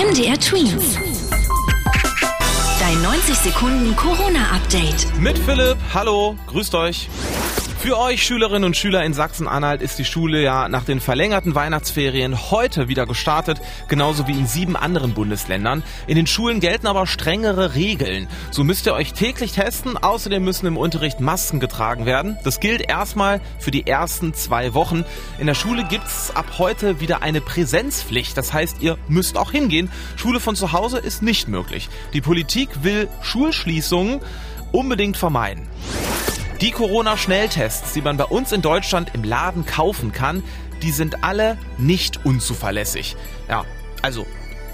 MDR Twins. Dein 90 Sekunden Corona-Update. Mit Philipp, hallo, grüßt euch. Für euch Schülerinnen und Schüler in Sachsen-Anhalt ist die Schule ja nach den verlängerten Weihnachtsferien heute wieder gestartet, genauso wie in sieben anderen Bundesländern. In den Schulen gelten aber strengere Regeln. So müsst ihr euch täglich testen, außerdem müssen im Unterricht Masken getragen werden. Das gilt erstmal für die ersten zwei Wochen. In der Schule gibt's ab heute wieder eine Präsenzpflicht, das heißt, ihr müsst auch hingehen. Schule von zu Hause ist nicht möglich. Die Politik will Schulschließungen unbedingt vermeiden. Die Corona-Schnelltests, die man bei uns in Deutschland im Laden kaufen kann, die sind alle nicht unzuverlässig. Ja, also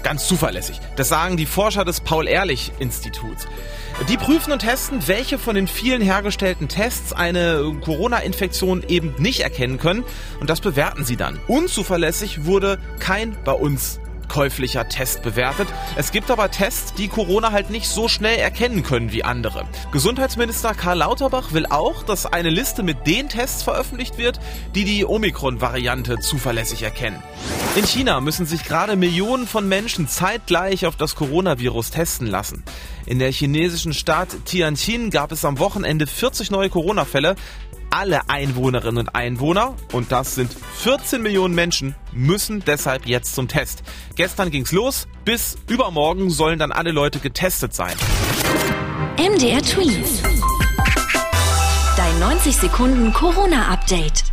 ganz zuverlässig. Das sagen die Forscher des Paul-Ehrlich-Instituts. Die prüfen und testen, welche von den vielen hergestellten Tests eine Corona-Infektion eben nicht erkennen können und das bewerten sie dann. Unzuverlässig wurde kein bei uns käuflicher Test bewertet. Es gibt aber Tests, die Corona halt nicht so schnell erkennen können wie andere. Gesundheitsminister Karl Lauterbach will auch, dass eine Liste mit den Tests veröffentlicht wird, die die Omikron-Variante zuverlässig erkennen. In China müssen sich gerade Millionen von Menschen zeitgleich auf das Coronavirus testen lassen. In der chinesischen Stadt Tianjin gab es am Wochenende 40 neue Corona-Fälle alle Einwohnerinnen und Einwohner, und das sind 14 Millionen Menschen, müssen deshalb jetzt zum Test. Gestern ging's los, bis übermorgen sollen dann alle Leute getestet sein. MDR Twins. Dein 90 Sekunden Corona-Update.